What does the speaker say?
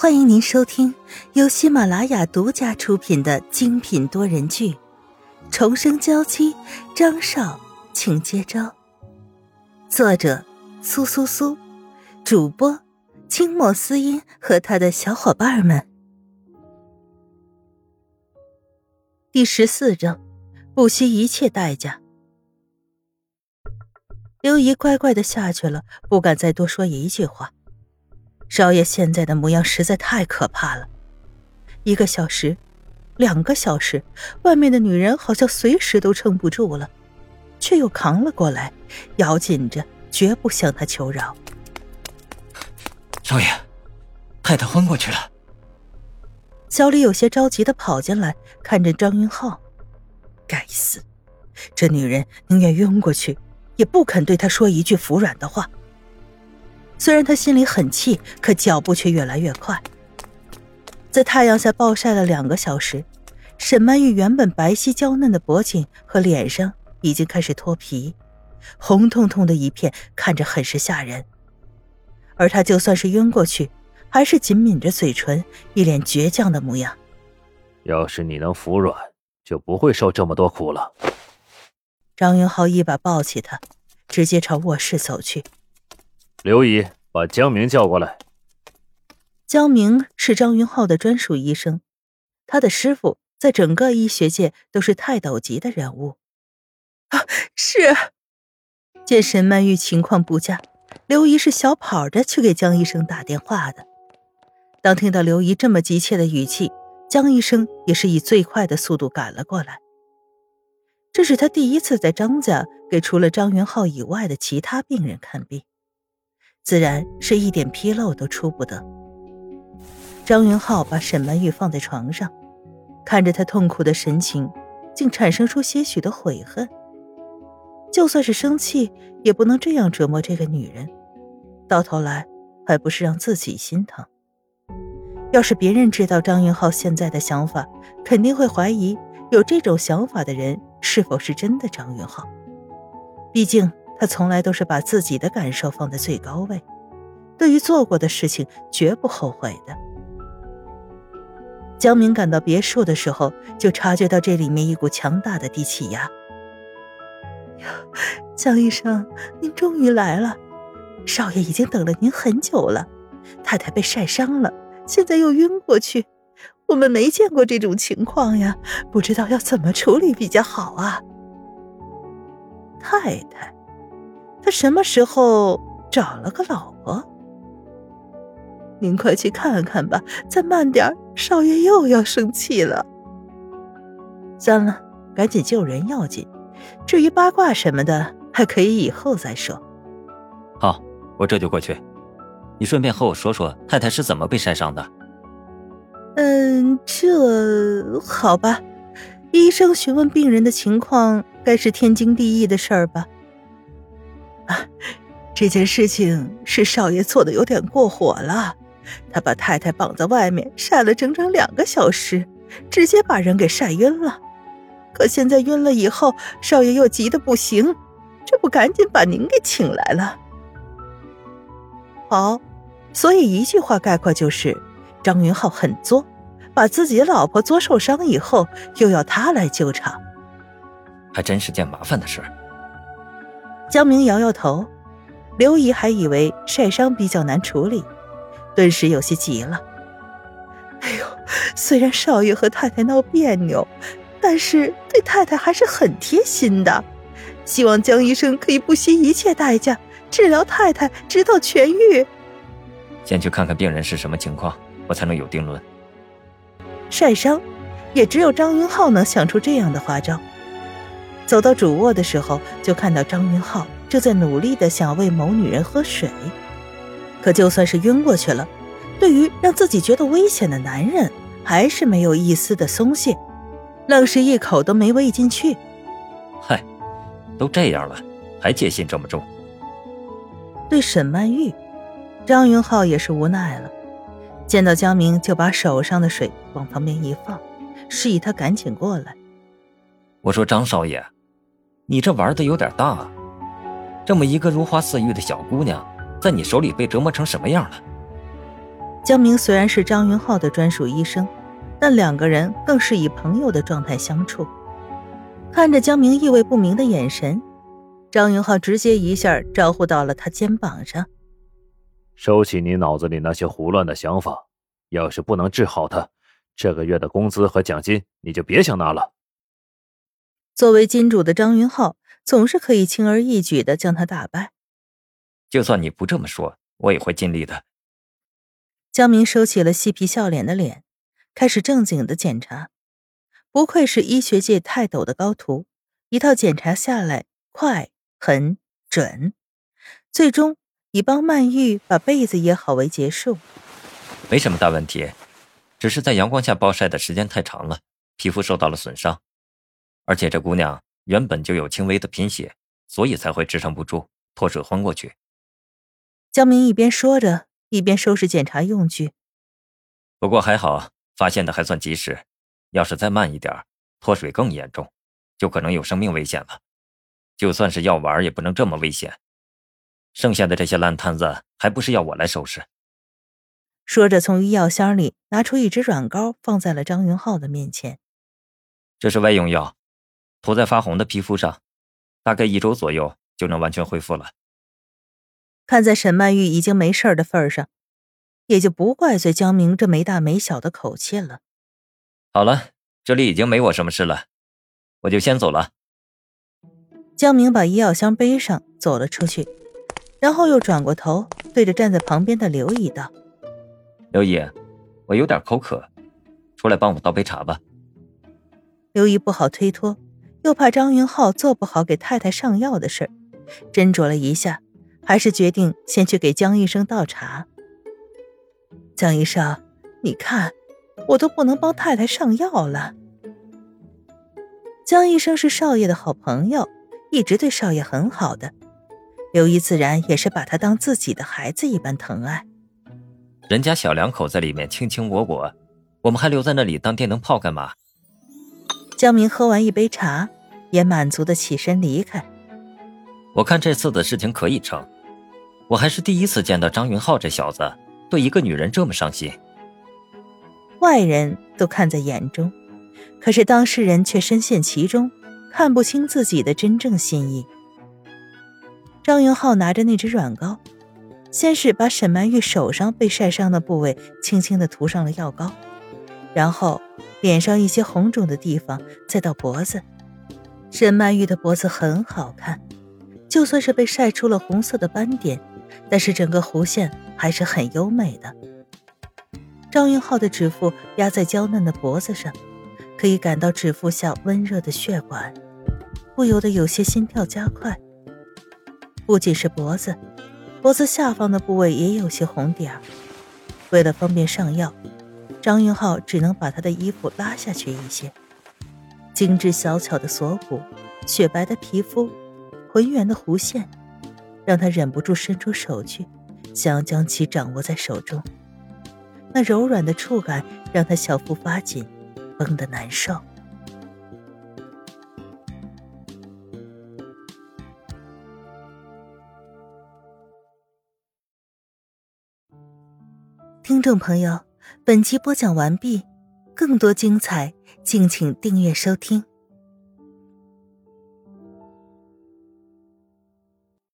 欢迎您收听由喜马拉雅独家出品的精品多人剧《重生娇妻》，张少，请接招。作者：苏苏苏，主播：清墨思音和他的小伙伴们。第十四章：不惜一切代价。刘姨乖乖的下去了，不敢再多说一句话。少爷现在的模样实在太可怕了，一个小时，两个小时，外面的女人好像随时都撑不住了，却又扛了过来，咬紧着，绝不向他求饶。少爷，太太昏过去了。小李有些着急的跑进来，看着张云浩，该死，这女人宁愿晕过去，也不肯对他说一句服软的话。虽然他心里很气，可脚步却越来越快。在太阳下暴晒了两个小时，沈曼玉原本白皙娇嫩的脖颈和脸上已经开始脱皮，红彤彤的一片，看着很是吓人。而他就算是晕过去，还是紧抿着嘴唇，一脸倔强的模样。要是你能服软，就不会受这么多苦了。张云浩一把抱起她，直接朝卧室走去。刘姨，把江明叫过来。江明是张云浩的专属医生，他的师傅在整个医学界都是泰斗级的人物。啊，是。见沈曼玉情况不佳，刘姨是小跑着去给江医生打电话的。当听到刘姨这么急切的语气，江医生也是以最快的速度赶了过来。这是他第一次在张家给除了张云浩以外的其他病人看病。自然是一点纰漏都出不得。张云浩把沈曼玉放在床上，看着她痛苦的神情，竟产生出些许的悔恨。就算是生气，也不能这样折磨这个女人，到头来还不是让自己心疼。要是别人知道张云浩现在的想法，肯定会怀疑有这种想法的人是否是真的张云浩。毕竟。他从来都是把自己的感受放在最高位，对于做过的事情绝不后悔的。江明赶到别墅的时候，就察觉到这里面一股强大的低气压。江医生，您终于来了，少爷已经等了您很久了。太太被晒伤了，现在又晕过去，我们没见过这种情况呀，不知道要怎么处理比较好啊。太太。他什么时候找了个老婆？您快去看看吧，再慢点，少爷又要生气了。算了，赶紧救人要紧，至于八卦什么的，还可以以后再说。好，我这就过去。你顺便和我说说太太是怎么被晒伤的。嗯，这好吧。医生询问病人的情况，该是天经地义的事儿吧。这件事情是少爷做的有点过火了，他把太太绑在外面晒了整整两个小时，直接把人给晒晕了。可现在晕了以后，少爷又急得不行，这不赶紧把您给请来了？好，所以一句话概括就是，张云浩很作，把自己老婆作受伤以后，又要他来救场，还真是件麻烦的事儿。江明摇摇头，刘姨还以为晒伤比较难处理，顿时有些急了。哎呦，虽然少爷和太太闹别扭，但是对太太还是很贴心的。希望江医生可以不惜一切代价治疗太太，直到痊愈。先去看看病人是什么情况，我才能有定论。晒伤，也只有张云浩能想出这样的花招。走到主卧的时候，就看到张云浩正在努力的想要喂某女人喝水，可就算是晕过去了，对于让自己觉得危险的男人，还是没有一丝的松懈，愣是一口都没喂进去。嗨，都这样了，还戒心这么重？对沈曼玉，张云浩也是无奈了，见到江明就把手上的水往旁边一放，示意他赶紧过来。我说张少爷。你这玩的有点大啊，这么一个如花似玉的小姑娘，在你手里被折磨成什么样了？江明虽然是张云浩的专属医生，但两个人更是以朋友的状态相处。看着江明意味不明的眼神，张云浩直接一下招呼到了他肩膀上：“收起你脑子里那些胡乱的想法，要是不能治好他，这个月的工资和奖金你就别想拿了。”作为金主的张云浩总是可以轻而易举的将他打败。就算你不这么说，我也会尽力的。江明收起了嬉皮笑脸的脸，开始正经的检查。不愧是医学界泰斗的高徒，一套检查下来快、狠、准，最终以帮曼玉把被子掖好为结束。没什么大问题，只是在阳光下暴晒的时间太长了，皮肤受到了损伤。而且这姑娘原本就有轻微的贫血，所以才会支撑不住，脱水昏过去。江明一边说着，一边收拾检查用具。不过还好，发现的还算及时。要是再慢一点，脱水更严重，就可能有生命危险了。就算是药丸，也不能这么危险。剩下的这些烂摊子，还不是要我来收拾？说着，从医药箱里拿出一支软膏，放在了张云浩的面前。这是外用药，涂在发红的皮肤上，大概一周左右就能完全恢复了。看在沈曼玉已经没事的份上，也就不怪罪江明这没大没小的口气了。好了，这里已经没我什么事了，我就先走了。江明把医药箱背上，走了出去，然后又转过头，对着站在旁边的刘姨道：“刘姨，我有点口渴，出来帮我倒杯茶吧。”刘姨不好推脱，又怕张云浩做不好给太太上药的事儿，斟酌了一下。还是决定先去给江医生倒茶。江医生，你看，我都不能帮太太上药了。江医生是少爷的好朋友，一直对少爷很好的，刘姨自然也是把他当自己的孩子一般疼爱。人家小两口在里面卿卿我我，我们还留在那里当电灯泡干嘛？江明喝完一杯茶，也满足的起身离开。我看这次的事情可以成，我还是第一次见到张云浩这小子对一个女人这么上心。外人都看在眼中，可是当事人却深陷其中，看不清自己的真正心意。张云浩拿着那只软膏，先是把沈曼玉手上被晒伤的部位轻轻的涂上了药膏，然后脸上一些红肿的地方，再到脖子。沈曼玉的脖子很好看。就算是被晒出了红色的斑点，但是整个弧线还是很优美的。张云浩的指腹压在娇嫩的脖子上，可以感到指腹下温热的血管，不由得有些心跳加快。不仅是脖子，脖子下方的部位也有些红点儿。为了方便上药，张云浩只能把他的衣服拉下去一些。精致小巧的锁骨，雪白的皮肤。浑圆的弧线，让他忍不住伸出手去，想要将其掌握在手中。那柔软的触感让他小腹发紧，绷得难受。听众朋友，本集播讲完毕，更多精彩，敬请订阅收听。